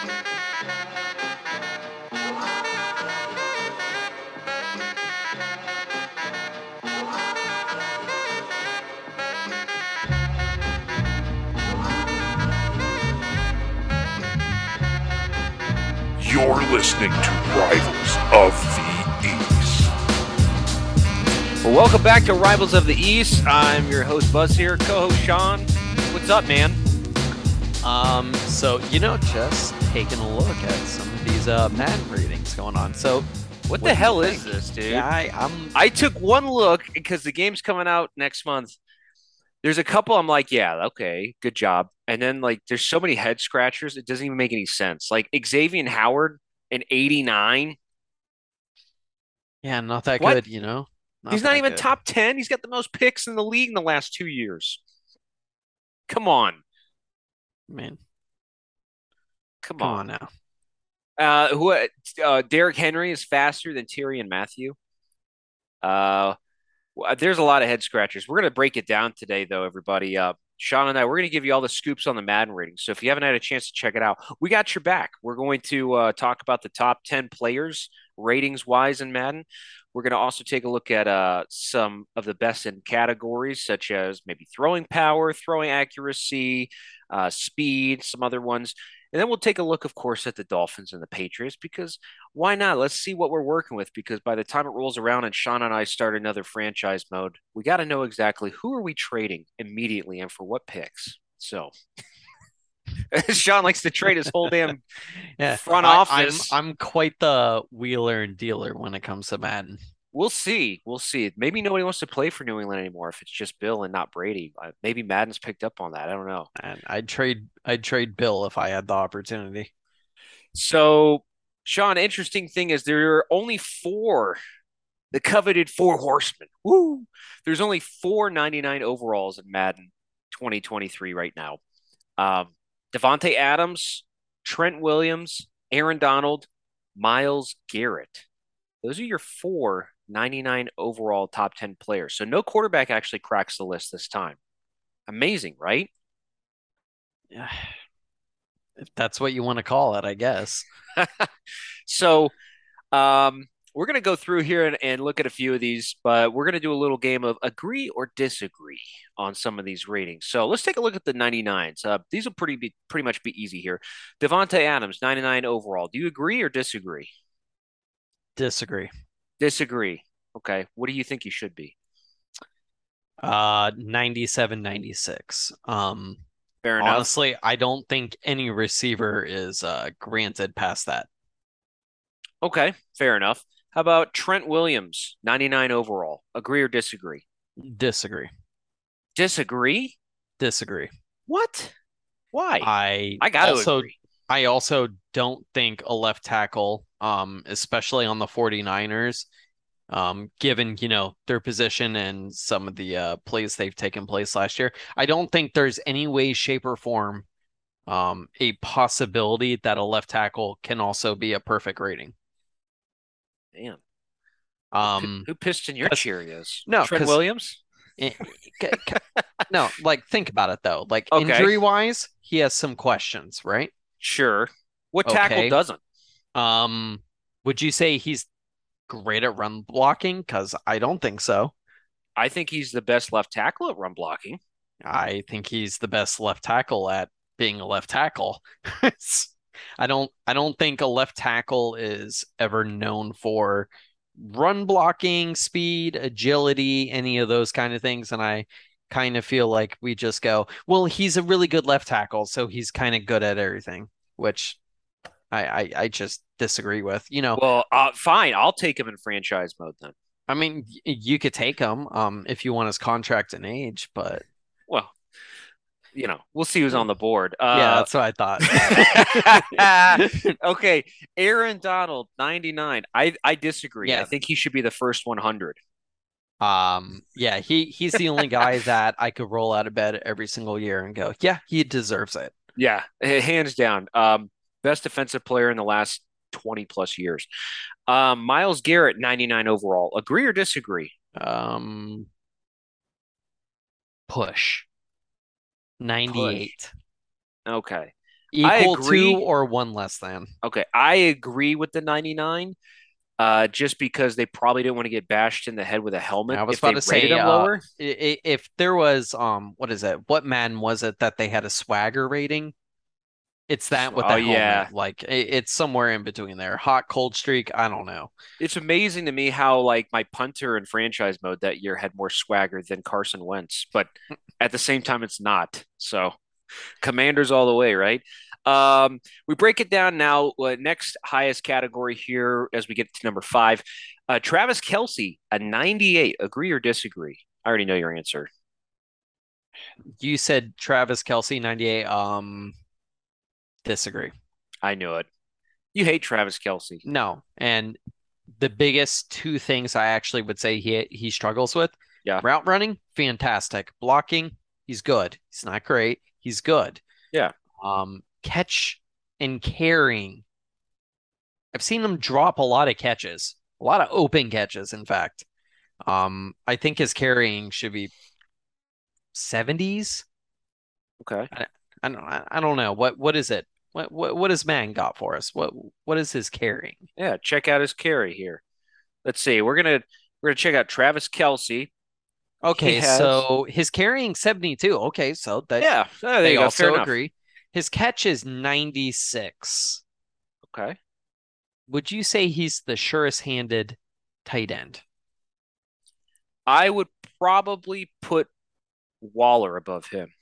You're listening to Rivals of the East. Well, welcome back to Rivals of the East. I'm your host Buzz here, co-host Sean. What's up, man? Um, so you know, just taking a look at some of these uh Madden ratings going on. So What, What the hell is this, dude? yeah, I, I'm I took one look because the game's coming out next month. There's a couple I'm like, yeah, okay, good job. And then like there's so many head scratchers, it doesn't even make any sense. Like Xavier Howard in 89. yeah, not that What? good, you know. He's not even good. top 10. He's got the most picks in the league in the last two years. Come on. Man, Come, come on. on now. Uh, who? Uh, Derrick Henry is faster than Tyrann Mathieu. Uh, there's a lot of head scratchers. We're gonna break it down today, though, everybody. Uh, Sean and I, we're gonna give you all the scoops on the Madden ratings. So if you haven't had a chance to check it out, we got your back. We're going to uh, talk about the top ten players ratings wise in Madden. We're going to also take a look at uh, some of the best in categories, such as maybe throwing power, throwing accuracy, uh, speed, some other ones. And then we'll take a look, of course, at the Dolphins and the Patriots because why not? Let's see what we're working with because by the time it rolls around and Sean and I start another franchise mode, we got to know exactly who are we trading immediately and for what picks. So Sean likes to trade his whole damn Yeah, front I- office. I'm I'm quite the wheeler and dealer when it comes to Madden. We'll see. We'll see. Maybe nobody wants to play for New England anymore if it's just Bill and not Brady. Maybe Madden's picked up on that. I don't know. And I'd trade I'd trade Bill if I had the opportunity. So, Sean, interesting thing is there are only four, the coveted four horsemen. Woo! There's only four 99 overalls in Madden 2023 right now. Um, Davante Adams, Trent Williams, Aaron Donald, Myles Garrett. Those are your four 99 overall top 10 players. So no quarterback actually cracks the list this time. Amazing, right? Yeah. If that's what you want to call it, I guess. So, um, we're going to go through here and, and look at a few of these, but we're going to do a little game of agree or disagree on some of these ratings. So let's take a look at the 99s. Uh, these will pretty be pretty much be easy here. Davante Adams, 99 overall. Do you agree or disagree? Disagree. Disagree. Okay. What do you think he should be? Uh 97 96. Um Fair enough. honestly, I don't think any receiver is uh granted past that. Okay. Fair enough. How about Trent Williams, 99 overall? Agree or disagree? Disagree. Disagree? Disagree. What? Why? I I got to also agree. I also don't think a left tackle, um, especially on the 49ers, um, given, you know, their position and some of the uh, plays they've taken place last year, I don't think there's any way, shape, or form um, a possibility that a left tackle can also be a perfect rating. Damn. Um, who, who pissed in your Cheerios? no, Trent Williams? eh, no, like think about it though. Like Okay. injury wise, he has some questions, right? Sure. What tackle Okay. doesn't? Um, would you say he's great at run blocking? Because I don't think so. I think he's the best left tackle at run blocking. I think he's the best left tackle at being a left tackle. I don't I don't think a left tackle is ever known for run blocking, speed, agility, any of those kind of things. And I kind of feel like we just go, well, he's a really good left tackle, so he's kind of good at everything, which I, I I just disagree with. You know, Well, uh, fine. I'll take him in franchise mode then. I mean, you could take him um if you want his contract and age, but Well, you know, we'll see who's on the board. yeah, Uh, that's what I thought. okay, Aaron Donald, 99. I I disagree. Yeah. I think he should be the first 100. Um, yeah, he he's the only guy that I could roll out of bed every single year and go, yeah, he deserves it. Yeah, hands down. Um, best defensive player in the last 20 plus years. Um, Myles Garrett, 99 overall. Agree or disagree? Um, push. 98. Okay. Equal to or one less than. Okay, I agree with the 99. Uh, just because they probably didn't want to get bashed in the head with a helmet. I was if about to say, uh, lower. I- i- If there was um, what is it? What man was it that they had a swagger rating? It's that with that. Oh, yeah. Like it's somewhere in between there. Hot, cold streak. I don't know. It's amazing to me how like my punter in franchise mode that year had more swagger than Carson Wentz, but at the same time, it's not. So, Commanders all the way, right? Um, we break it down now. Uh, next highest category here as we get to number five. Uh, Travis Kelce, a 98. Agree or disagree? I already know your answer. You said Travis Kelce, 98. Um, disagree. I knew it. You hate Travis Kelce. No. And the biggest two things I actually would say he he struggles with. Yeah. Route running, fantastic. Blocking, he's good. He's not great. He's good. Yeah. Um, catch and carrying. I've seen him drop a lot of catches, a lot of open catches, in fact. Um, I think his carrying should be 70s. Okay. I don't I I don't know. What what is it? What what what has man got for us? What what is his carrying? Yeah, check out his carry here. Let's see. We're gonna we're gonna check out Travis Kelce. Okay, has- so his carrying 72. Okay, so that Yeah, oh, they also agree. His catch is 96. Okay. Would you say he's the surest handed tight end? I would probably put Waller above him.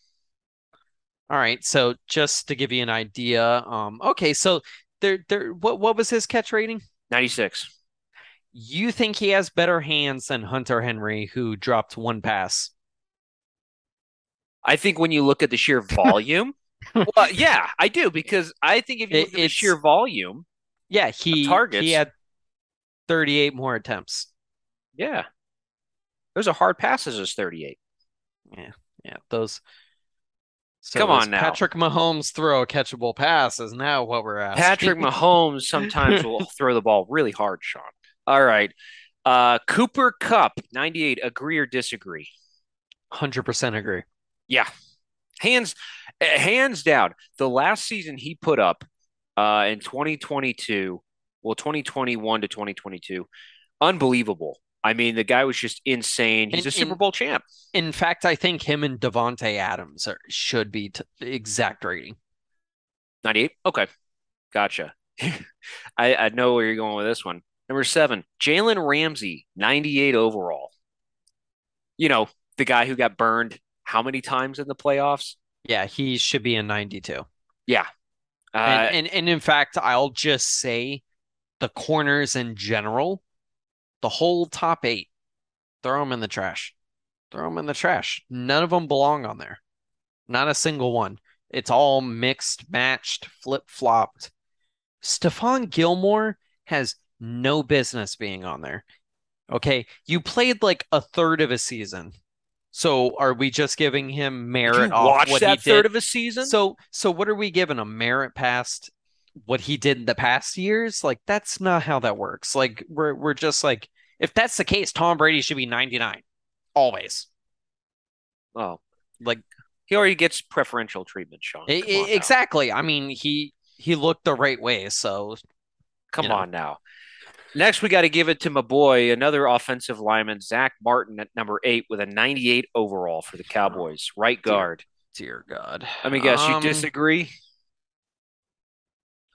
All right, so just to give you an idea, um, okay, so there there what what was his catch rating? 96. You think he has better hands than Hunter Henry, who dropped one pass? I think when you look at the sheer volume, well, yeah, I do because I think if you It- look at the sheer volume, Yeah, he targets. he had 38 more attempts. yeah, those are hard passes as 38. Yeah, Yeah, those. So Come on now. Patrick Mahomes throw a catchable pass is now what we're asking. Patrick Mahomes sometimes will throw the ball really hard, Sean. All right. Uh, Cooper Kupp, 98. Agree or disagree? 100% agree. Yeah, hands eh, hands down. The last season he put up uh, in 2022, well, 2021 to 2022, unbelievable. I mean, the guy was just insane. He's In- a Super in- Bowl champ. In fact, I think him and Davante Adams are, should be t exact rating. 98. Okay, gotcha. I, I know where you're going with this one. Number seven, Jalen Ramsey, 98 overall. You know, the guy who got burned how many times in the playoffs? Yeah, he should be a 92. Yeah. Uh, And, and and in fact, I'll just say the corners in general, the whole top eight, throw them in the trash. Throw them in the trash. None of them belong on there. Not a single one. It's all mixed, matched, flip-flopped. Stephon Gilmore has no business being on there. Okay, you played like a third of a season. So are we just giving him did merit you off watch what that he third of a season? So so what are we giving him? Merit past what he did in the past years? Like that's not how that works. Like we're we're just like if that's the case, Tom Brady should be 99. Always. oh, Like he already gets preferential treatment, Sean. on now. exactly. I mean, he he looked the right way, so Come you know. on now. Next, we got to give it to my boy, another offensive lineman, Zack Martin at number eight with a 98 overall for the Cowboys, right guard. dear God. Let me guess, you Um, disagree?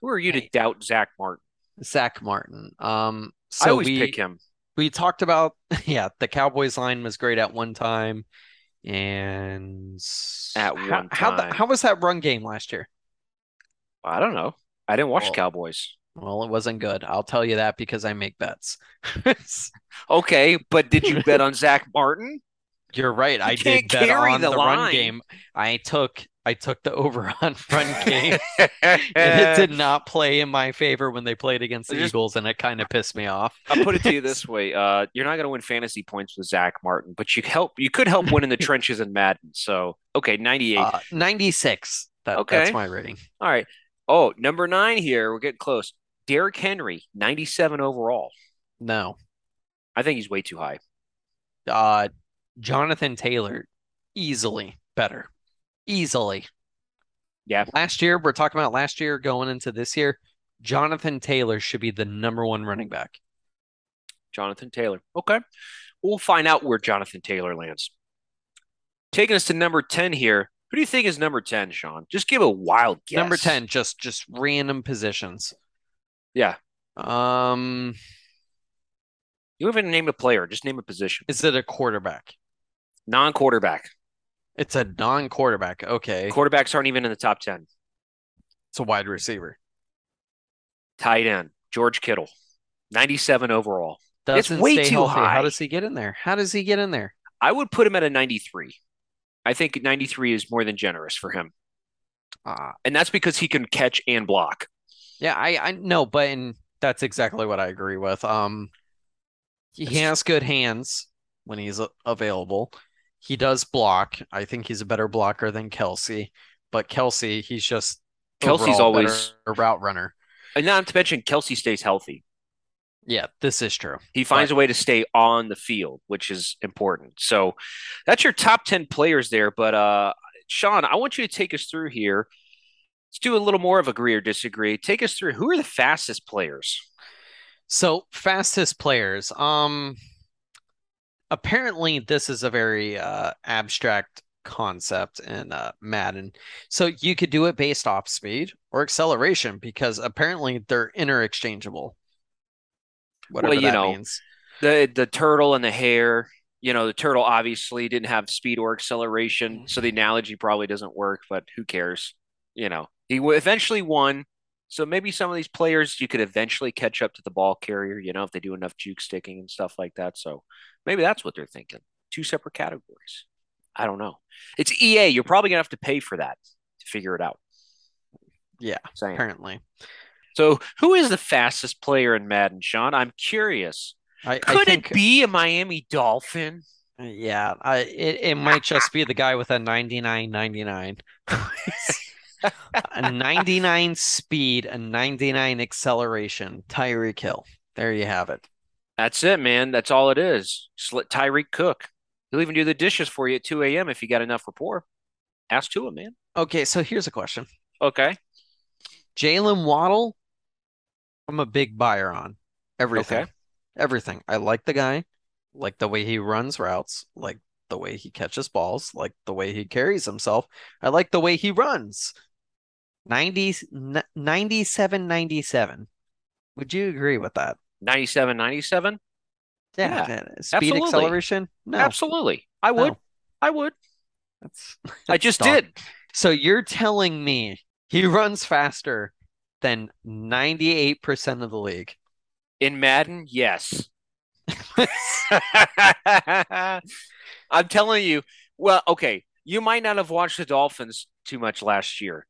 Who are you to doubt Zack Martin? Zack Martin. Um I so always we pick him. we talked about yeah, the Cowboys line was great at one time. And At how, one how, the- time. how was that run game last year? I don't know. I didn't watch Well- Cowboys. Well, it wasn't good. I'll tell you that because I make bets. Okay, but did you bet on Zack Martin? You're right. I can't did bet carry on the the run line. game. I took I took the over on run game. and it did not play in my favor when they played against the Just- Eagles, and it kind of pissed me off. I'll put it to you this way: uh, you're not going to win fantasy points with Zack Martin, but you help. You could help win in the trenches in Madden. So, okay, 98. Uh, 96. That, Okay. That's my rating. All right. Oh, number nine here. We're getting close. Derrick Henry, 97 overall. No. I think he's way too high. Uh, Jonathan Taylor, easily better. Easily. Yeah. Last year, we're talking about last year going into this year. Jonathan Taylor should be the number one running back. Jonathan Taylor. Okay. We'll find out where Jonathan Taylor lands. Taking us to number 10 here. Who do you think is number 10, Sean? Just give a wild guess. Number 10, just just random positions. Yeah. Um, You haven't named a player, just name a position. is it a quarterback? Non quarterback. It's a non-quarterback. Okay. Quarterbacks aren't even in the top 10. It's a wide receiver. Tight end. George Kittle. 97 overall. Doesn't way too healthy. high. How does he get in there? How does he get in there? I would put him at a 93. I think 93 is more than generous for him. Uh, And that's because he can catch and block. yeah, I I know, but and that's exactly what I agree with. Um, he has good hands when he's available. He does block. I think he's a better blocker than Kelce, but Kelce, he's just Kelce's always- a route runner. And not to mention, Kelce stays healthy. Yeah, this is true. He finds a way to stay on the field, which is important. So that's your top 10 players there. But uh, Sean, I want you to take us through here. Let's do a little more of agree or disagree. Take us through who are the fastest players? So fastest players. Um, apparently this is a very uh abstract concept in uh Madden. So you could do it based off speed or acceleration because apparently they're interchangeable. Whatever you that know, means. The the turtle and the hare. You know, the turtle obviously didn't have speed or acceleration, so the analogy probably doesn't work. But who cares? You know, he eventually won. So maybe some of these players you could eventually catch up to the ball carrier. You know, if they do enough juke sticking and stuff like that. So maybe that's what they're thinking. Two separate categories. I don't know. It's EA. You're probably gonna have to pay for that to figure it out. Yeah, Saying. apparently. So who is the fastest player in Madden, Sean? I'm curious. I, I Could think it be a Miami Dolphin? yeah, I it, it might just be the guy with a 99.99. a 99 speed, a 99 acceleration, Tyreek Hill. There you have it. That's it, man. That's all it is. Just let Tyreek cook. He'll even do the dishes for you at 2 a.m. if you got enough rapport. Ask to him, man. Okay, so here's a question. Okay. Jalen Waddle, I'm a big buyer on everything. Okay. Everything. I like the guy, like the way he runs routes, like the way he catches balls, like the way he carries himself. I like the way he runs. 90, 97 97. Would you agree with that? 97, 97? Yeah. Yeah, Speed absolutely. acceleration? No. Absolutely. I would. No. I would. That's I just did. So you're telling me he runs faster than 98% of the league? In Madden, yes. I'm telling you. Well, okay. You might not have watched the Dolphins too much last year.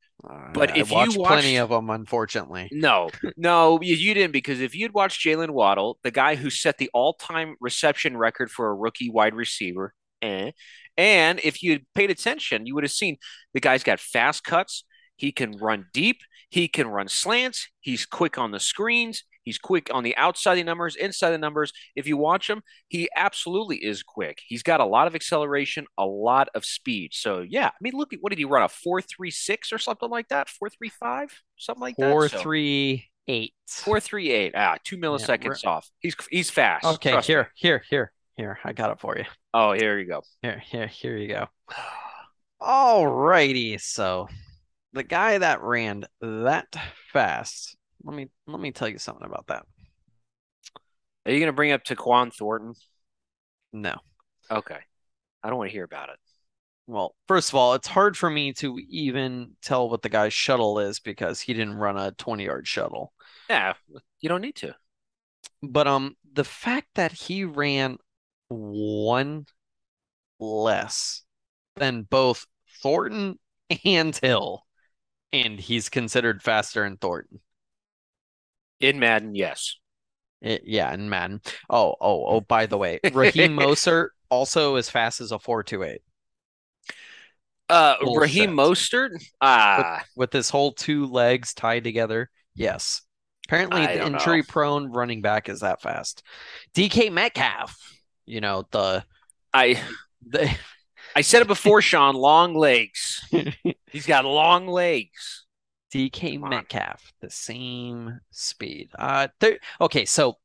But I if you watched plenty of them, unfortunately. No, no, you, didn't because if you'd watched Jalen Waddle, the guy who set the all-time reception record for a rookie wide receiver, eh, and if you paid attention, you would have seen the guy's got fast cuts. He can run deep. He can run slants. He's quick on the screens. He's quick on the outside of the numbers, inside the numbers. If you watch him, he absolutely is quick. He's got a lot of acceleration, a lot of speed. So yeah, I mean, look at what did he run a four three six or something like that? Four three five, something like that. Four, So- three, eight. Four three eight. Ah, two milliseconds off. He's he's fast. Okay, Trust me. here, here, here, here. I got it for you. Oh, here you go. Here, here, here you go. All righty. So the guy that ran that fast. Let me let me tell you something about that. Are you gonna bring up Tyquan Thornton? No. Okay. I don't want to hear about it. Well, first of all, it's hard for me to even tell what the guy's shuttle is because he didn't run a 20 yard shuttle. Yeah, you don't need to. But um the fact that he ran one less than both Thornton and Hill, and he's considered faster than Thornton. In Madden, yes. It- yeah, in Madden. Oh, oh, oh, by the way, Raheem Mostert also as fast as a 428 Uh, Bullshit. Raheem Mostert. Ah, with his whole two legs tied together. Yes. Apparently, I the don't know. injury prone running back is that fast. DK Metcalf, you know, the I the I said it before, Sean. Long legs. He's got long legs. DK Metcalf, the same speed. Uh, okay, so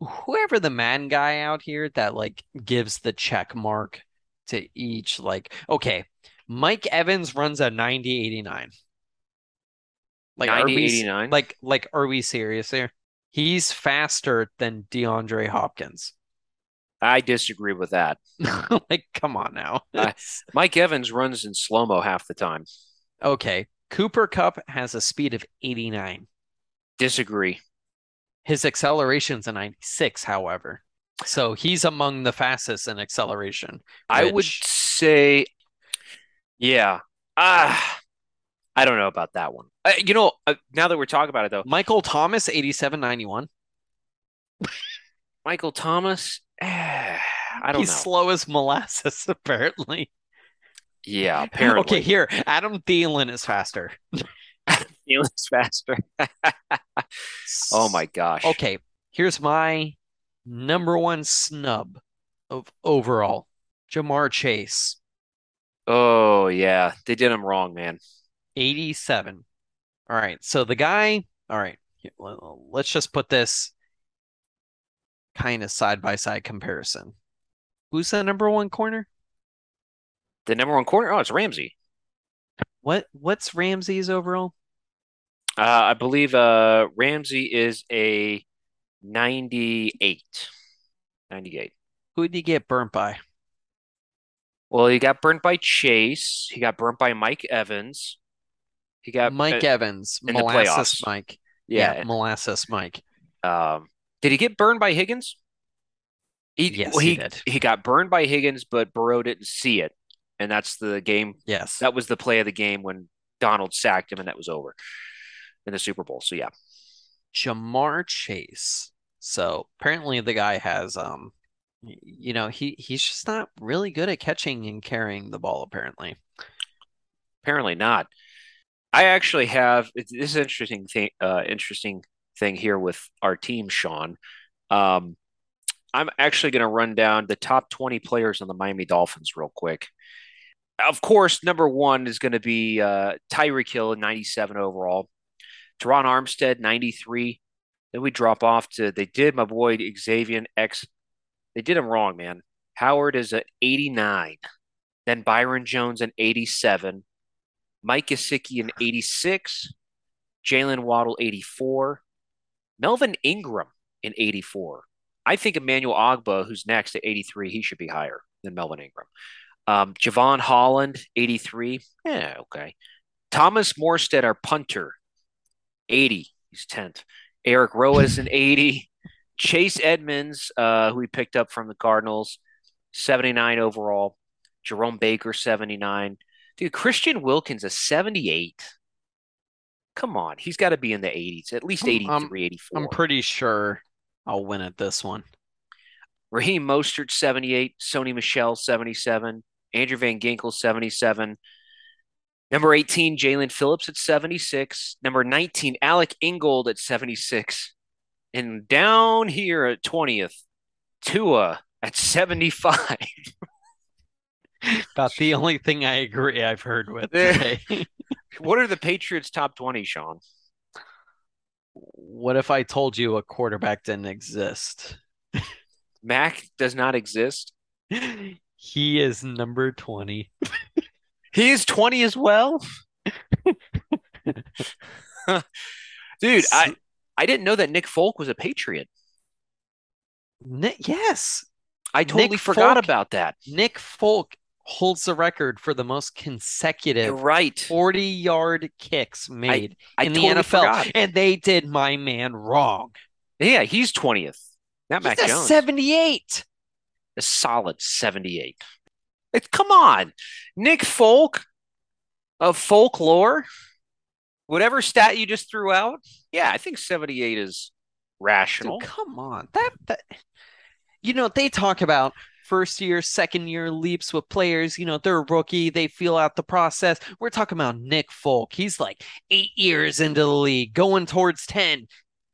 whoever the man guy out here that like gives the check mark to each, like, okay, Mike Evans runs a 90 89. Like, are we, 89. like, like, are we serious here? He's faster than DeAndre Hopkins. I disagree with that. Like, come on now. Uh, Mike Evans runs in slow mo half the time. Okay, Cooper Kupp has a speed of 89. Disagree. His acceleration's a 96, however. So he's among the fastest in acceleration. I would say, yeah. Ah, I don't know about that one. Uh, you know, uh, now that we're talking about it though, Michael Thomas, 8791. Michael Thomas, eh, I don't He's know. slow as molasses, apparently. Yeah, apparently. Okay, here, Adam Thielen is faster. Thielen's faster. oh my gosh. Okay, here's my number one snub of overall. Ja'Marr Chase, Oh yeah, they did him wrong, man. 87. All right, so the guy, all right, let's just put this kind of side by side comparison. Who's the number one corner? The number one corner. Oh, it's Ramsey. What what's Ramsey's overall? Uh, I believe uh Ramsey is a 98. 98. Who did he get burnt by? Well, he got burnt by Chase. He got burnt by Mike Evans. He got Mike uh, Evans, in the Molasses playoffs. Mike. yeah. Molasses Mike. Um, did he get burned by Higgins? He, Yes, well, he he did. he got burned by Higgins, but Burrow didn't see it, and that's the game. Yes. That was the play of the game when Donald sacked him, and that was over in the Super Bowl. So yeah, Ja'Marr Chase. So apparently the guy has um you know, he he's just not really good at catching and carrying the ball apparently. apparently not. I actually have this is interesting thing. Uh, interesting thing here with our team, Sean. Um, I'm actually going to run down the top 20 players on the Miami Dolphins real quick. Of course, number one is going to be uh, Tyreek Hill, 97 overall. Terron Armstead, 93. Then we drop off to they did my boy Xavier X. They did him wrong, man. Howard is at 89. Then Byron Jones an 87. Mike Gesicki an 86. Jalen Waddle 84. Melvin Ingram in 84. I think Emmanuel Ogbah, who's next at 83, he should be higher than Melvin Ingram. Um, Jevon Holland, 83. Yeah, okay. Thomas Morstead, our punter, 80. He's 10th. Eric Rowe is an 80. Chase Edmonds, uh, who we picked up from the Cardinals, 79 overall. Jerome Baker, 79. Dude, Christian Wilkins, a 78. Come on. He's got to be in the 80s, at least I'm- 83, I'm- 84. I'm pretty sure I'll win at this one. Raheem Mostert, 78. Sony Michel, 77. Andrew Van Ginkel, 77. Number 18, Jaelan Phillips at 76. Number 19, Alec Ingold at 76. And down here at 20th, Tua at 75. About the only thing I agree I've heard with today. what are the Patriots' top 20, Sean? What if I told you a quarterback didn't exist? Mac does not exist. He is number 20. He is 20 as well. Dude, I, I didn't know that Nick Folk was a Patriot. Nick, yes, I totally Nick forgot Folk- about that. Nick Folk holds the record for the most You're consecutive right. 40 yard kicks made I in totally the NFL. forgot. And they did my man wrong. Yeah, he's 20th. Not Mac He's a Jones. 78. A solid 78. It's, come on. Nick Folk of folklore, whatever stat you just threw out. Yeah, I think 78 is rational. Dude, come on. That that you know, they talk about first year, second year leaps with players, you know, they're a rookie, they feel out the process. We're talking about Nick Folk. He's like 8 years into the league, going towards 10,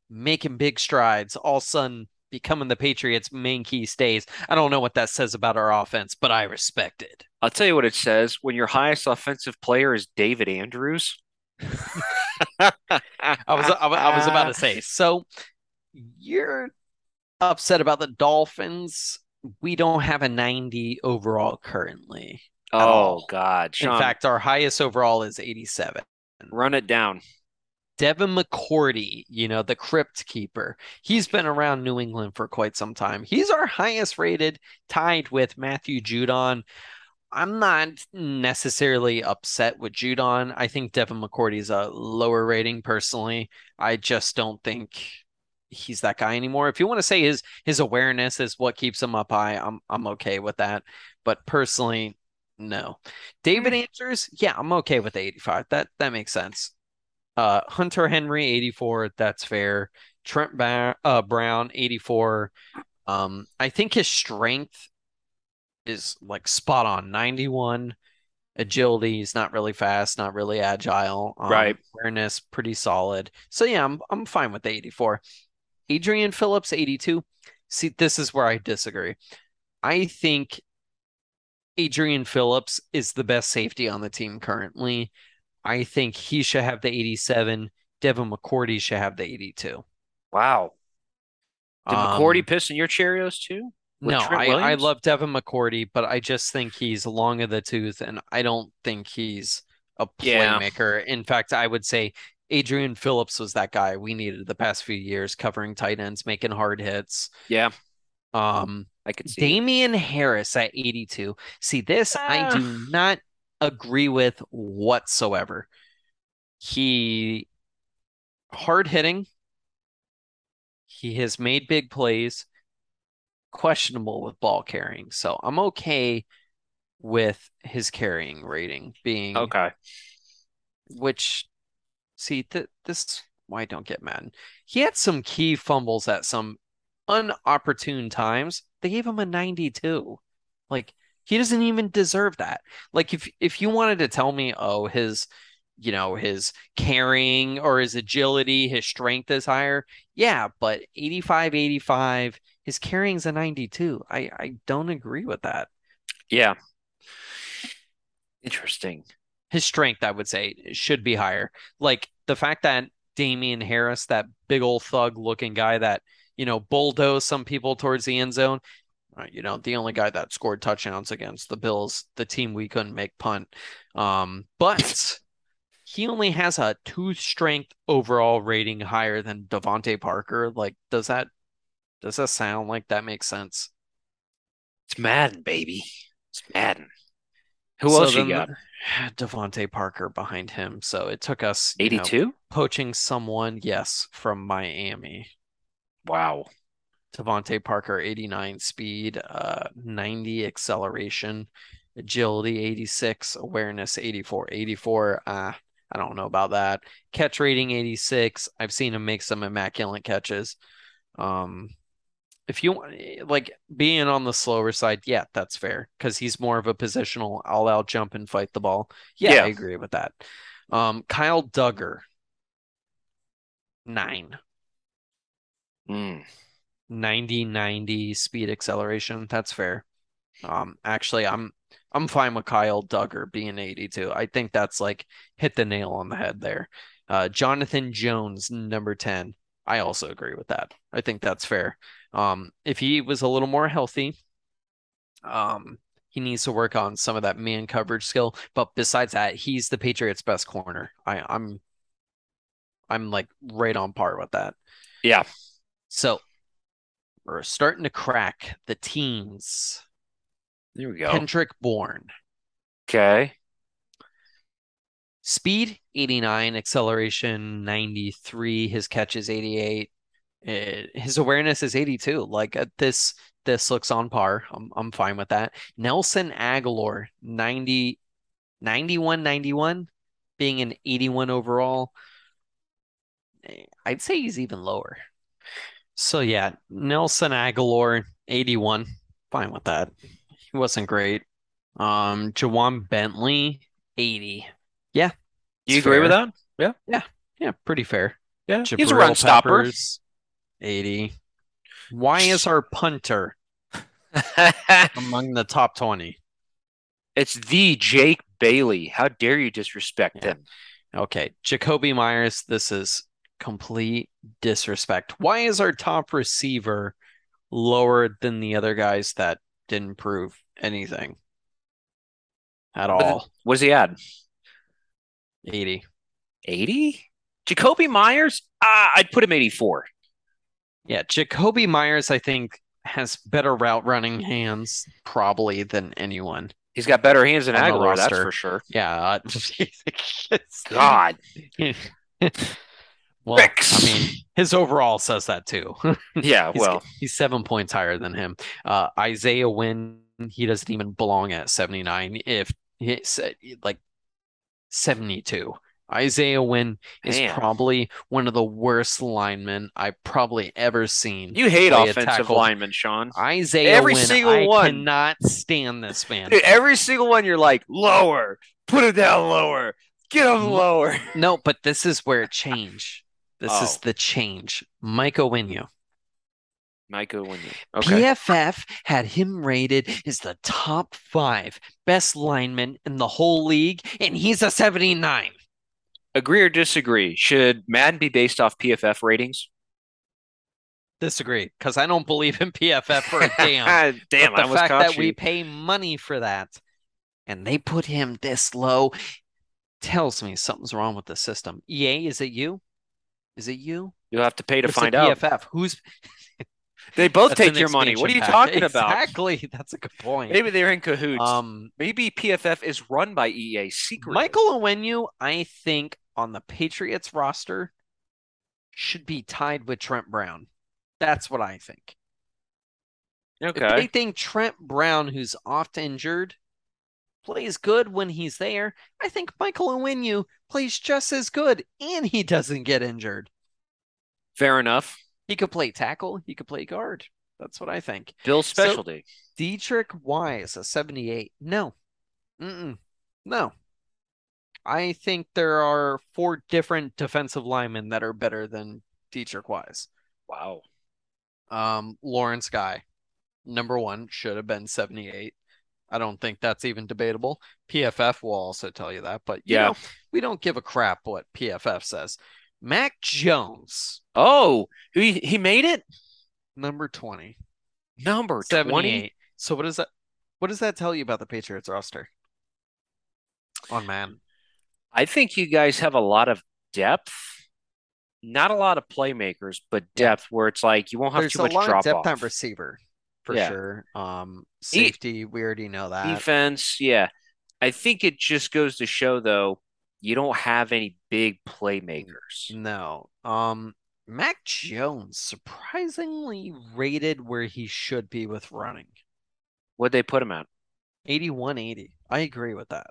making big strides. All of a sudden becoming the Patriots' main key stays. I don't know what that says about our offense, but I respect it. I'll tell you what it says. When your highest offensive player is David Andrews. I was I, was- about to say. So you're upset about the Dolphins. We don't have a 90 overall currently. Oh. God, Sean, In fact, our highest overall is 87. run it down. Devin McCourty, you know, the crypt keeper. He's been around New England for quite some time. He's our highest rated, tied with Matthew Judon. I'm not necessarily upset with Judon. I think Devin McCourty is a lower rating personally. I just don't think he's that guy anymore. If you want to say his his awareness is what keeps him up high, I'm I'm okay with that. But personally, no. David hmm. Answers, yeah, I'm okay with the 85. That that makes sense. Uh, Hunter Henry, 84. That's fair. Trent ba- uh, Brown, 84. Um, I think his strength is like spot on, 91. Agility, he's not really fast, not really agile. Um, Right. Awareness, pretty solid. So yeah, I'm I'm fine with the 84. Adrian Phillips, 82. See, this is where I disagree. I think Adrian Phillips is the best safety on the team currently. I think he should have the 87. Devin McCourty should have the 82. Wow. Did Um, McCourty piss in your Cheerios too? with No, I, I love Devin McCourty, but I just think he's long of the tooth, and I don't think he's a Yeah. playmaker. In fact, I would say Adrian Phillips was that guy we needed the past few years, covering tight ends, making hard hits. Yeah, Um, I could see. it. Damien Harris at 82. See, this I Ah. do not agree with whatsoever. He hard hitting. He has made big plays. Questionable with ball carrying. So I'm okay with his carrying rating being Okay. which see th- this why I don't get mad. He had some key fumbles at some unopportune times. They gave him a 92. Like he doesn't even deserve that. Like if if you wanted to tell me, oh, his you know, his carrying or his agility, his strength is higher. Yeah, but 85 85, his carrying's a 92. I I don't agree with that. Yeah. Interesting. his strength, I would say, should be higher. Like the fact that Damien Harris, that big old thug looking guy that, you know, bulldozed some people towards the end zone, uh, you know, the only guy that scored touchdowns against the Bills, the team we couldn't make punt. Um, but he only has a two strength overall rating higher than DeVante Parker. Like, does that does that sound like that makes sense? It's Madden, baby. It's Madden. Who So else you got? DeVante Parker behind him. So it took us you know, 82? poaching someone, yes, from Miami. Wow. DeVante Parker, 89 speed, uh, 90 acceleration, agility, 86, awareness, 84. 84, uh, I don't know about that. Catch rating, 86. I've seen him make some immaculate catches. Um, if you want, like being on the slower side, yeah, that's fair because he's more of a positional, all out jump and fight the ball. Yeah, Yeah. I agree with that. Um, Kyle Dugger, nine. Mm. 90 90 speed acceleration. That's fair. Um, actually, I'm I'm fine with Kyle Dugger being 82. I think that's like hit the nail on the head there. Uh, Jonathan Jones, number 10. I also agree with that. I think that's fair. Um, if he was a little more healthy, um, he needs to work on some of that man coverage skill. But besides that, he's the Patriots' best corner. I, I'm I'm like right on par with that. Yeah. So we're starting to crack the teens. There we go. Kendrick Bourne. Okay. Speed 89, acceleration 93, his catch is 88. Uh, his awareness is 82. Like uh, this this looks on par. I'm I'm fine with that. Nelson Agholor 90 91 91 being an 81 overall. Eh, I'd say he's even lower. So yeah, Nelson Agholor 81. Fine with that. He wasn't great. Um Ja'Whaun Bentley 80. Yeah. Do you agree with that? Yeah, Yeah. Yeah. pretty fair. Yeah. He's a Jabril run stopper. 80. Why is our punter among the top 20? it's the Jake Bailey. How dare you disrespect Yeah. him? Okay, Jakobi Meyers, this is complete disrespect. Why is our top receiver lower than the other guys that didn't prove anything at all? What's he at? 80. 80? Jakobi Meyers? Ah, I'd put him 84. Yeah, Jakobi Meyers, I think, has better route running hands probably than anyone. He's got better hands than Agholor, that's for sure. Yeah. God. well, Rex. I mean, his overall says that too. Yeah, He's, well, he's seven points higher than him. Uh, Isaiah Wynn, he doesn't even belong at 79. If he's uh, like 72. Isaiah Wynn is Damn. probably one of the worst linemen I've probably ever seen. you hate offensive linemen, Sean. Isaiah Every Wynn, single I one. cannot stand this man. Dude, every single one you're like, lower, put it down lower, get him lower. No, but this is where it changed. This is Oh. the change. Mike Onwenu. Michael Winnie. Okay. PFF had him rated as the top five best lineman in the whole league, and he's a 79. Agree or disagree? Should Madden be based off PFF ratings? Disagree, because I don't believe in PFF for a damn. Damn, But I the almost fact caught that we pay money for that and they put him this low tells me something's wrong with the system. EA, is it you? Is it you? You'll have to pay to Or is it find out. PFF. Who's They both take your money. What are you talking about? Exactly. That's a good point. Maybe they're in cahoots. Um, Maybe PFF is run by EA secretly. Michael Onwenu, I think on the Patriots roster should be tied with Trent Brown. That's what I think. If they Okay. think Trent Brown, who's oft injured, plays good when he's there, I think Michael Onwenu plays just as good and he doesn't get injured. Fair enough. He could play tackle, he could play guard. That's what I think. Bill's So- specialty. Deatrich Wise, a 78. No. Mm-mm. No. I think there are four different defensive linemen that are better than Deatrich Wise. wow. Um, Lawrence Guy, number one, should have been 78. I don't think that's even debatable. PFF will also tell you that, but you Yeah. know, we don't give a crap what PFF says. Mac Jones, Oh, he he made it. number 20. Number 78. 20. So what does that what does that tell you about the Patriots roster? On man. I think you guys have a lot of depth. Not a lot of playmakers, but Yeah. depth where it's like you won't have There's too a much lot of drop depth off. at receiver for Yeah. sure. Um safety, we already know that. Defense, yeah. I think it just goes to show though, you don't have any big playmakers. No. Um Mac Jones surprisingly rated where he should be with running. What'd they put him at? 8180. I agree with that.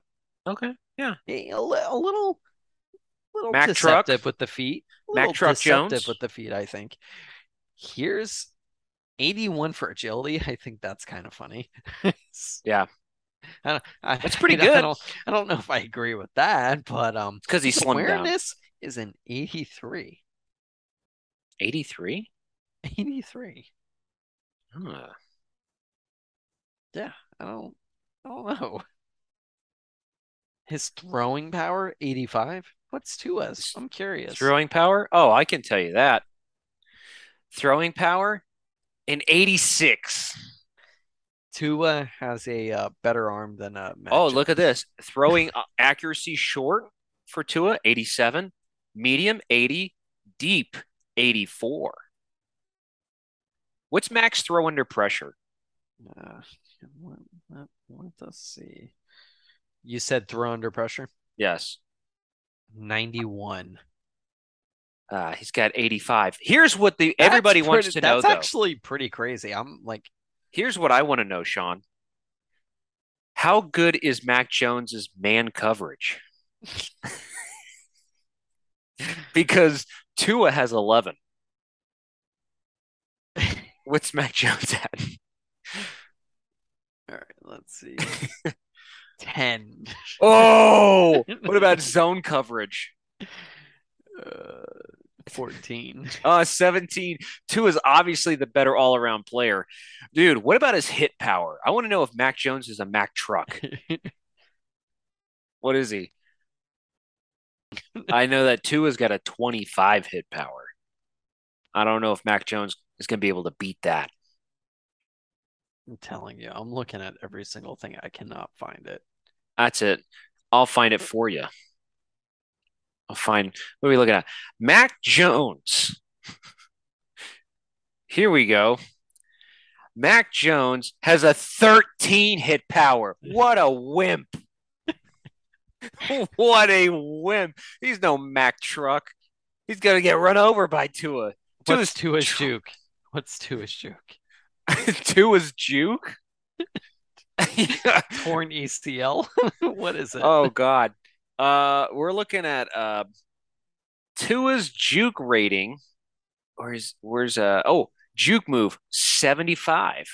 Okay. Yeah. A, a li- a little little Mac Truck? deceptive with the feet. Mac little Truck deceptive Jones? with the feet, I think. Here's 81 for agility. I think that's kind of funny. Yeah. I don't, I, That's pretty I don't- I good. don't, I don't know if I agree with that, but um, because he his slimmed down. is an 83. 83? 83. Huh. Yeah, I don't, I don't know. His throwing power, 85. What's Tua's? I'm curious. Throwing power? Oh, I can tell you that. Throwing power? An 86. Tua has a uh, better arm than uh, Oh, look at this. Throwing uh, accuracy short for Tua, 87. Medium, 80. Deep, 84. What's Max throw under pressure? Uh, let, let, let us see. You said throw under pressure? Yes. 91. Uh, he's got 85. Here's what the everybody That's wants pretty- to know That's actually pretty crazy. I'm like, Here's what I want to know, Sean. How good is Mac Jones's man coverage? because Tua has 11. What's Mac Jones at? all right, let's see. 10. Oh, what about zone coverage? Uh, 14. Uh, 17. Two is obviously the better all around player. Dude, what about his hit power? I want to know if Mac Jones is a Mac truck. What is he? I know that two has got a 25 hit power. I don't know if Mac Jones is going to be able to beat that. I'm telling you, I'm looking at every single thing. I cannot find it. That's it. I'll find it for you. I'll find what are we looking at? Mac Jones. Here we go. Mac Jones has a 13 hit power. What a wimp. what a wimp. He's no Mac truck. He's going to get run over by Tua. What's Tua's Tua's juke? What's Tua's juke? Tua's juke? Torn ACL? what is it? Oh God. Uh we're looking at uh Tua's juke rating. Where's where's uh oh juke move 75.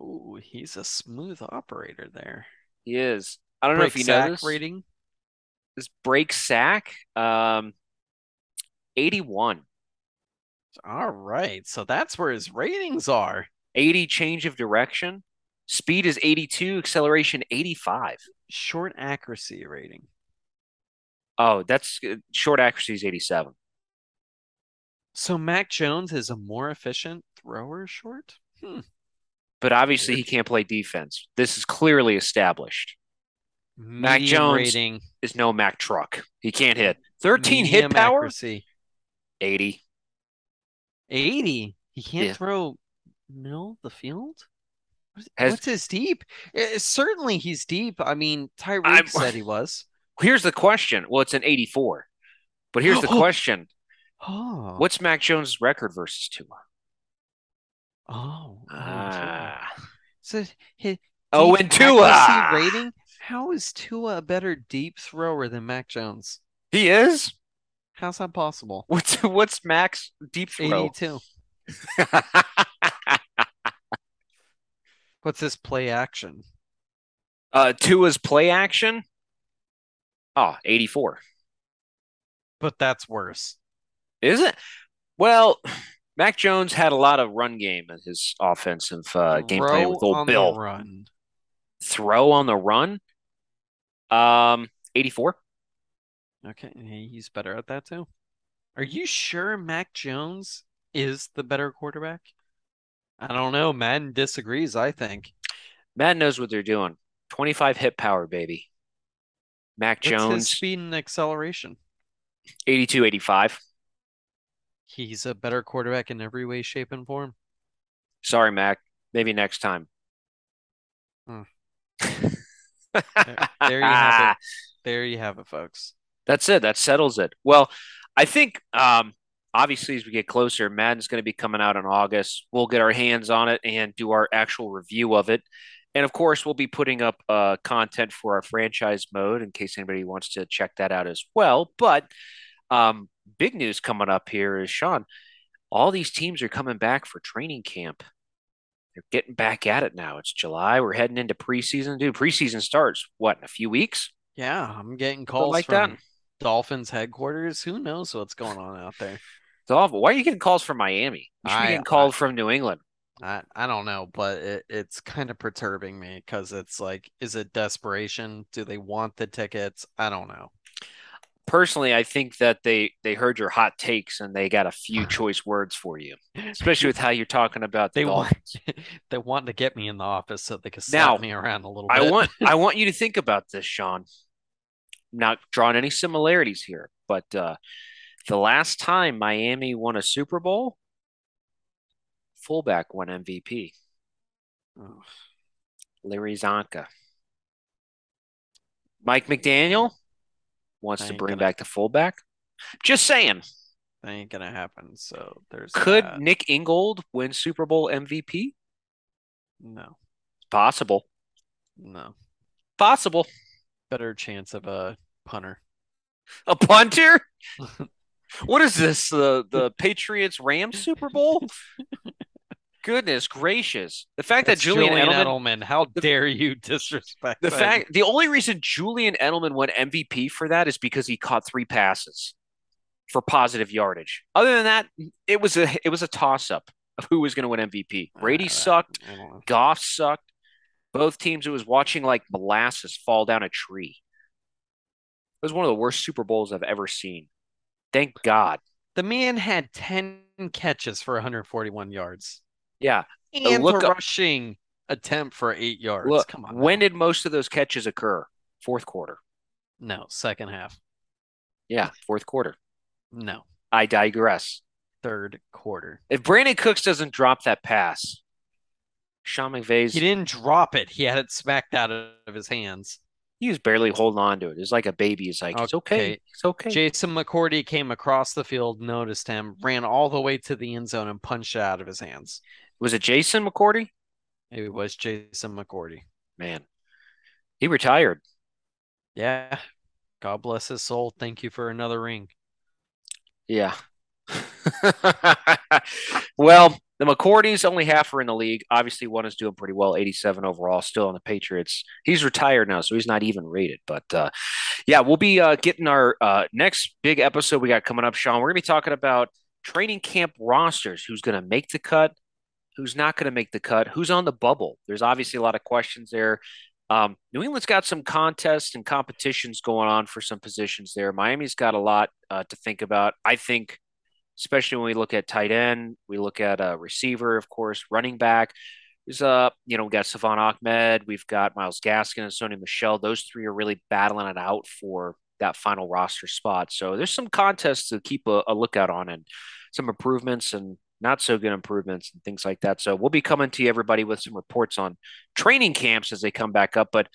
Ooh, he's a smooth operator there. He is. I don't know if Break you know sack this. rating. This break sack. Um 81. All right, so that's where his ratings are. 80 change of direction. Speed is 82, acceleration 85. Short accuracy rating. Oh, that's uh, short accuracy is 87. So Mac Jones is a more efficient thrower short? Hmm. But obviously he can't play defense. This is clearly established. Mac Jones rating. Is no Mac truck. He can't hit. 13 medium hit power, accuracy. 80. 80. He can't Yeah. throw middle of the field? Has- What's his deep? Eh, certainly he's deep. I mean, I'm- Tyreek said he was. Here's the question. Well, it's an 84. But here's the question. Oh. What's Mac Jones' record versus Tua? Oh. Ah. So his Oh, and Tua. rating. How is Tua a better deep thrower than Mac Jones? He is? How's that possible? What's what's Mac's deep throw? 82. What's this play action? uh Tua's play action? Oh, 84. But that's worse. Is it? Well, Mac Jones had a lot of run game in his offensive uh, game plan with old on the Bill. run. Throw on the run? Um, 84. Okay, he's better at that too. Are you sure Mac Jones is the better quarterback? I don't know. Madden disagrees, I think. Matt knows what they're doing. 25 hit power, baby. Mac What's his Jones, speed and acceleration? 82, 85. He's a better quarterback in every way, shape, and form. Sorry, Mac. Maybe next time. Hmm. There, there you have it. There you have it, folks. That's it. That settles it. Well, I think um, obviously as we get closer, Madden's going to be coming out in August. We'll get our hands on it and do our actual review of it. And of course, we'll be putting up uh, content for our franchise mode in case anybody wants to check that out as well. But um, big news coming up here is Sean, all these teams are coming back for training camp. They're getting back at it now. It's July. We're heading into preseason. Dude, preseason starts what in a few weeks? Yeah, I'm getting calls like from that? Dolphins headquarters. Who knows what's going on out there? It's awful. Why are you getting calls from Miami? You should be I- getting called from New England. I I don't know, but it, it's kind of perturbing me because it's like, is it desperation? Do they want the tickets? I don't know. Personally, I think that they they heard your hot takes and they got a few choice words for you, especially with how you're talking about the They want they want to get me in the office so they can Now, slap me around a little bit. I want I want you to think about this, Sean. I'm not drawing any similarities here, but uh, the last time Miami won a Super Bowl, fullback won MVP. Oh, Larry Csonka. Mike McDaniel wants to bring gonna- back the fullback. Just saying. that ain't gonna happen. So there's Could that. Nick Ingold win Super Bowl MVP? no Possible. no Possible. better chance of a punter. A punter? What is this? The the Patriots Rams Super Bowl? Goodness gracious! The fact that Julian, Julian Edelman, Edelman. How the- dare you disrespect the him. fact, the only reason Julian Edelman won MVP for that is because he caught three passes. for positive yardage. Other than that, it was a it was a toss up of who was going to win MVP. Brady Uh, sucked. I don't know. Goff sucked. Both teams, it was watching like molasses fall down a tree. It was one of the worst Super Bowls I've ever seen. Thank God. The man had 10 catches for 141 yards Yeah. and look a up- rushing attempt for eight yards. Look, Come on. when did most of those catches occur? Fourth quarter. No, second half. Yeah, fourth quarter. No, I digress. third quarter. If Brandin Cooks doesn't drop that pass, Sean McVay's He didn't drop it. He had it smacked out of his hands. He was barely holding on to it. It was like a baby. He's like, it's okay. Okay. It's okay. Jason McCourty came across the field, noticed him, ran all the way to the end zone and punched it out of his hands. Was it Jason McCourty? It was Jason McCourty. Man, he retired. Yeah. God bless his soul. Thank you for another ring. Yeah. well, the McCourties only half are in the league. Obviously, one is doing pretty well, 87 overall, still on the Patriots. He's retired now, so he's not even rated. But uh, yeah, we'll be uh, getting our uh, next big episode we got coming up, Sean. We're going to be talking about training camp rosters who's going to make the cut, who's not going to make the cut, who's on the bubble. There's obviously a lot of questions there. Um, New England's got some contests and competitions going on for some positions there. Miami's got a lot uh, to think about. I think, especially when we look at tight end, we look at a receiver, of course, running back. Is uh, you know, we got Salvon Ahmed, we've got Myles Gaskin and Sony Michel. Those three are really battling it out for that final roster spot. So there's some contests to keep a, a lookout on and some improvements and not so good improvements and things like that. So we'll be coming to you, everybody, with some reports on training camps as they come back up. But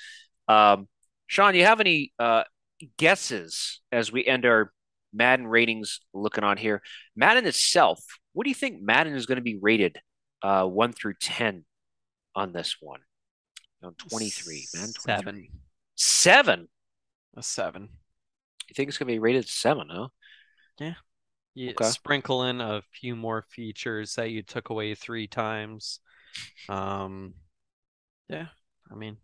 um, Sean, you have any uh, guesses as we end our Madden ratings looking on here? Madden itself, what do you think Madden is going to be rated uh, one through 10 on this one? On 23, man. 23. Seven. Seven? A seven. You think it's going to be rated seven, huh? Yeah. You Okay. sprinkle in a few more features that you took away three times. Um, yeah, I mean,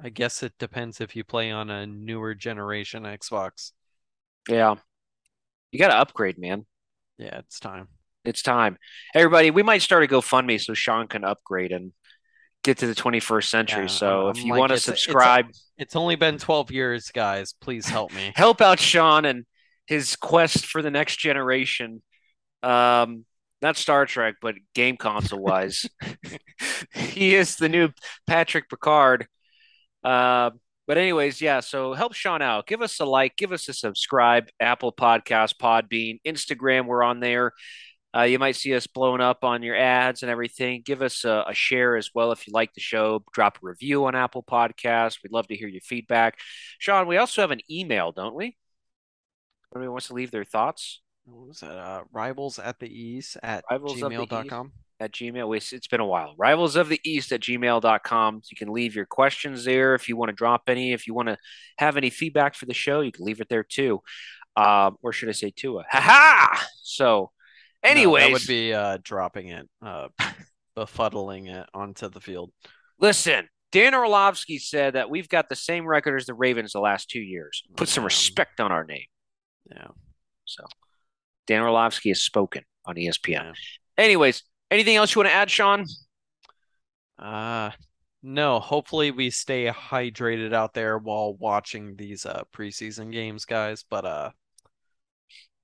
I guess it depends if you play on a newer generation Xbox. Yeah. You got to upgrade, man. Yeah, it's time. It's time. Everybody, we might start a GoFundMe so Sean can upgrade and get to the 21st century. Yeah, so I'm- if you like, want to it's- it's- subscribe, It's only been 12 years, guys. Please help me. help out Sean and his quest for the next generation. Um, not Star Trek, but game console wise. he is the new Patrick Picard. Uh, but anyways, yeah. So help Sean out. Give us a like. Give us a subscribe. Apple Podcast, Podbean, Instagram. We're on there. Uh, you might see us blowing up on your ads and everything. Give us a, a share as well if you like the show. Drop a review on Apple Podcasts. We'd love to hear your feedback. Sean, we also have an email, don't we? Everybody wants to leave their thoughts What was that? Uh, rivals at the East at Rivals of the East. gmail.com. at Gmail. It's been a while. Rivals of the East at gmail.com. You can leave your questions there if you want to drop any. If you want to have any feedback for the show, you can leave it there too. Um, or should I say Tua? Ha ha! So, No, anyways, that would be uh, dropping it, uh, befuddling it onto the field. listen. Dan Orlovsky said that we've got the same record as the Ravens the last two years. Put some respect on our name. Yeah. So, Dan Orlovsky has spoken on ESPN. Yeah. Anyways, anything else you want to add, Sean? Uh, no, hopefully we stay hydrated out there while watching these uh preseason games, guys. But uh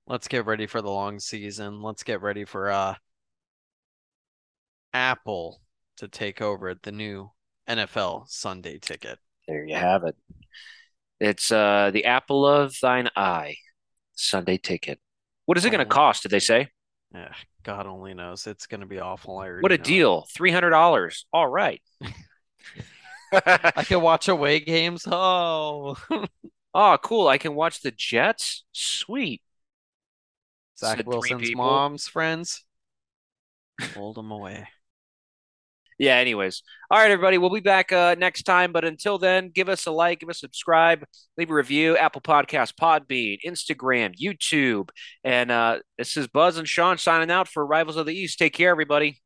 let's get ready for the long season. Let's get ready for uh Apple to take over the new NFL Sunday ticket. There you have it. It's uh the apple of thine eye, Sunday ticket. What is it going to Oh. cost? Did they say? Yeah, God only knows. It's gonna be awful. I What a know deal! Three hundred dollars. All right. I can watch away games. Oh, oh, cool! I can watch the Jets. Sweet. Zach Said Wilson's mom's friends. Hold them away. Yeah. Anyways, all right, everybody. We'll be back uh, next time. But until then, give us a like, give us a subscribe, leave a review. Apple Podcast, Podbean, Instagram, YouTube, and uh, this is Buzz and Sean signing out for Rivals of the East. Take care, everybody.